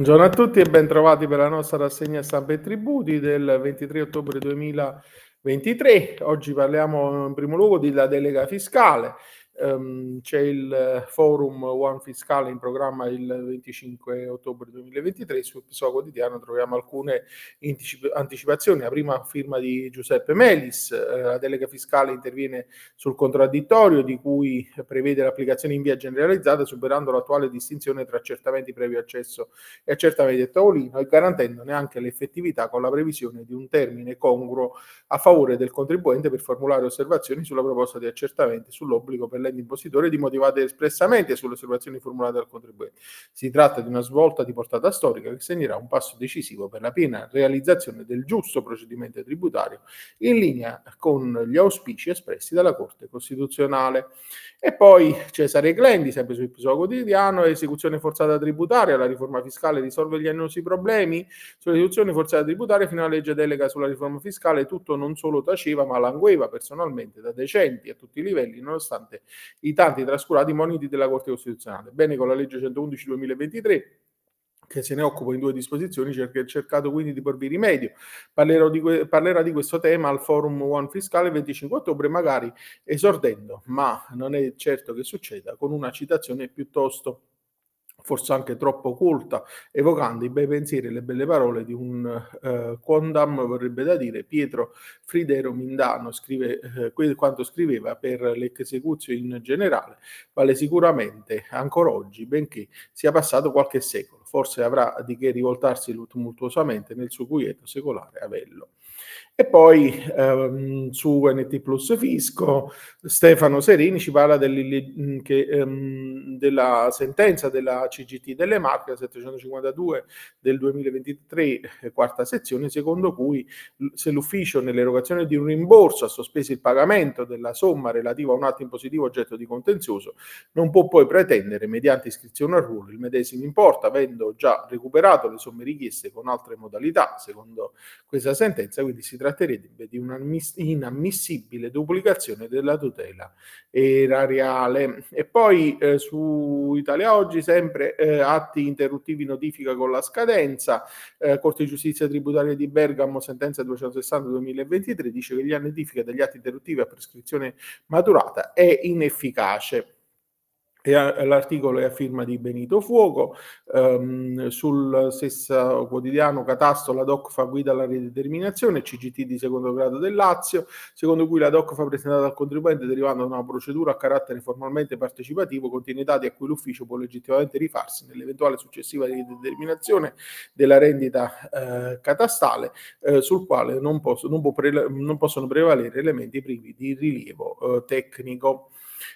Buongiorno a tutti e ben trovati per la nostra rassegna stampa e tributi del 23 ottobre 2023. Oggi parliamo in primo luogo della delega fiscale. Um, c'è il forum One Fiscale in programma il 25 ottobre 2023. Sul episodio quotidiano troviamo alcune anticip- anticipazioni. La prima firma di Giuseppe Melis, eh, la delega fiscale interviene sul contraddittorio di cui prevede l'applicazione in via generalizzata, superando l'attuale distinzione tra accertamenti previo accesso e accertamenti a tavolino e garantendone anche l'effettività con la previsione di un termine congruo a favore del contribuente per formulare osservazioni sulla proposta di accertamento sull'obbligo per le l'impositore di motivare espressamente sulle osservazioni formulate dal contribuente. Si tratta di una svolta di portata storica che segnerà un passo decisivo per la piena realizzazione del giusto procedimento tributario in linea con gli auspici espressi dalla Corte Costituzionale. E poi Cesare Glendi, sempre sul episodio quotidiano, esecuzione forzata tributaria, la riforma fiscale risolve gli annosi problemi, sull'esecuzione forzata tributaria fino alla legge delega sulla riforma fiscale tutto non solo taceva ma langueva personalmente da decenni a tutti i livelli nonostante i tanti trascurati moniti della Corte Costituzionale. Bene, con la legge 111-2023 che se ne occupa in due disposizioni, cerca, cercato quindi di porvi rimedio. Di que- parlerà di questo tema al forum One Fiscale il 25 ottobre, magari esordendo, ma non è certo che succeda, con una citazione piuttosto forse anche troppo colta, evocando i bei pensieri e le belle parole di un eh, Quondam, vorrebbe da dire, Pietro Fridero Mindano scrive eh, quanto scriveva per l'esecuzione in generale, vale sicuramente ancora oggi, benché sia passato qualche secolo, forse avrà di che rivoltarsi tumultuosamente nel suo quieto secolare avello. E poi ehm, su NT Plus Fisco Stefano Serini ci parla che, ehm, della sentenza della CGT delle Marche 752 del 2023, quarta sezione, secondo cui se l'ufficio nell'erogazione di un rimborso ha sospeso il pagamento della somma relativa a un atto impositivo oggetto di contenzioso, non può poi pretendere, mediante iscrizione al ruolo, il medesimo importo, avendo già recuperato le somme richieste con altre modalità, secondo questa sentenza, quindi si tratterebbe di un'inammissibile duplicazione della tutela erariale. E poi eh, su Italia Oggi sempre eh, atti interruttivi notifica con la scadenza, eh, Corte di Giustizia Tributaria di Bergamo, sentenza 260-2023, dice che la notifica degli atti interruttivi a prescrizione maturata è inefficace. L'articolo è a firma di Benito Fuoco. Um, sul stesso quotidiano Catasto la DOC fa guida alla rideterminazione, CGT di secondo grado del Lazio, secondo cui la DOC fa presentata al contribuente derivando da una procedura a carattere formalmente partecipativo contiene dati a cui l'ufficio può legittimamente rifarsi nell'eventuale successiva rideterminazione della rendita eh, catastale, eh, sul quale non, posso, non, pre- non, possono prevalere elementi privi di rilievo eh, tecnico.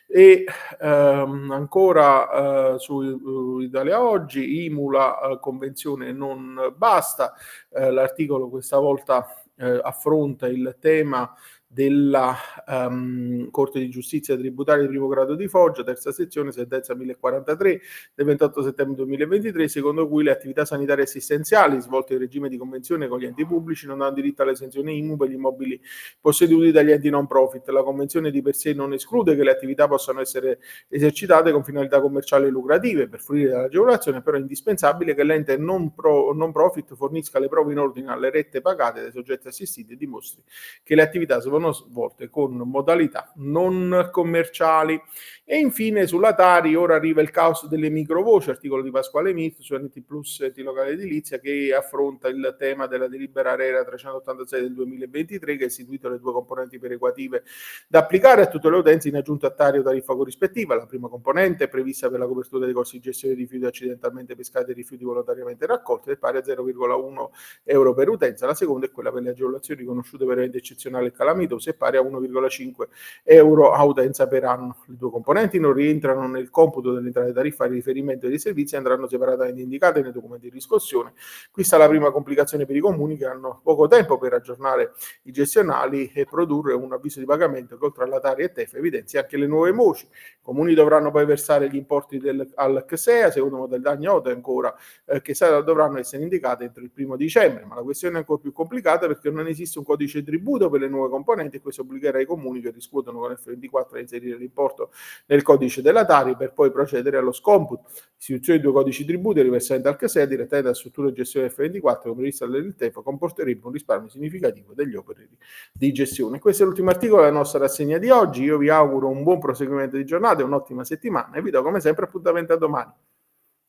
E ehm, ancora eh, su uh, Italia Oggi, Imula, eh, convenzione non basta, eh, l'articolo questa volta eh, affronta il tema della um, Corte di Giustizia Tributaria di primo grado di Foggia, terza sezione, sentenza 1043 del 28 settembre 2023, secondo cui le attività sanitarie assistenziali svolte in regime di convenzione con gli enti pubblici non hanno diritto all'esenzione IMU per gli immobili posseduti dagli enti non profit. La convenzione di per sé non esclude che le attività possano essere esercitate con finalità commerciali e lucrative per fruire dall'agevolazione, però è indispensabile che l'ente non, pro, non profit fornisca le prove in ordine alle rette pagate dai soggetti assistiti e dimostri che le attività sono sono svolte con modalità non commerciali. E infine sulla Tari ora arriva il caos delle microvoci, articolo di Pasquale Mit su NT Plus Enti Locale Edilizia che affronta il tema della delibera ARERA 386 del 2023 che ha istituito le due componenti perequative da applicare a tutte le utenze in aggiunta a Tari o tariffa corrispettiva. La prima componente è prevista per la copertura dei costi di gestione di rifiuti accidentalmente pescati e rifiuti volontariamente raccolti è pari a 0,1 euro per utenza. La seconda è quella per le agevolazioni riconosciute per eventi eccezionali e calamitosi Windows è pari a 1,5 euro a utenza per anno. Le due componenti non rientrano nel computo delle entrate tariffarie di riferimento dei servizi e andranno separatamente indicate nei documenti di riscossione. Qui sta la prima complicazione per i comuni che hanno poco tempo per aggiornare i gestionali e produrre un avviso di pagamento che oltre alla Tari e TEF evidenzia anche le nuove voci. I comuni dovranno poi versare gli importi del, al CSEA, secondo modalità ignota ancora, eh, che dovranno essere indicate entro il primo dicembre, ma la questione è ancora più complicata perché non esiste un codice tributo per le nuove componenti componenti e questo obbligherà i comuni che riscuotono con F24 a inserire l'importo nel codice della Tari per poi procedere allo scomputo. L'istituzione di due codici tributi riversanti al CASEA direttamente dalla struttura di gestione F24 come previsto dall'Eltefo comporterebbe un risparmio significativo degli operi di gestione. Questo è l'ultimo articolo della nostra rassegna di oggi. Io vi auguro un buon proseguimento di giornata e un'ottima settimana e vi do come sempre appuntamento a domani.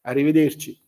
Arrivederci.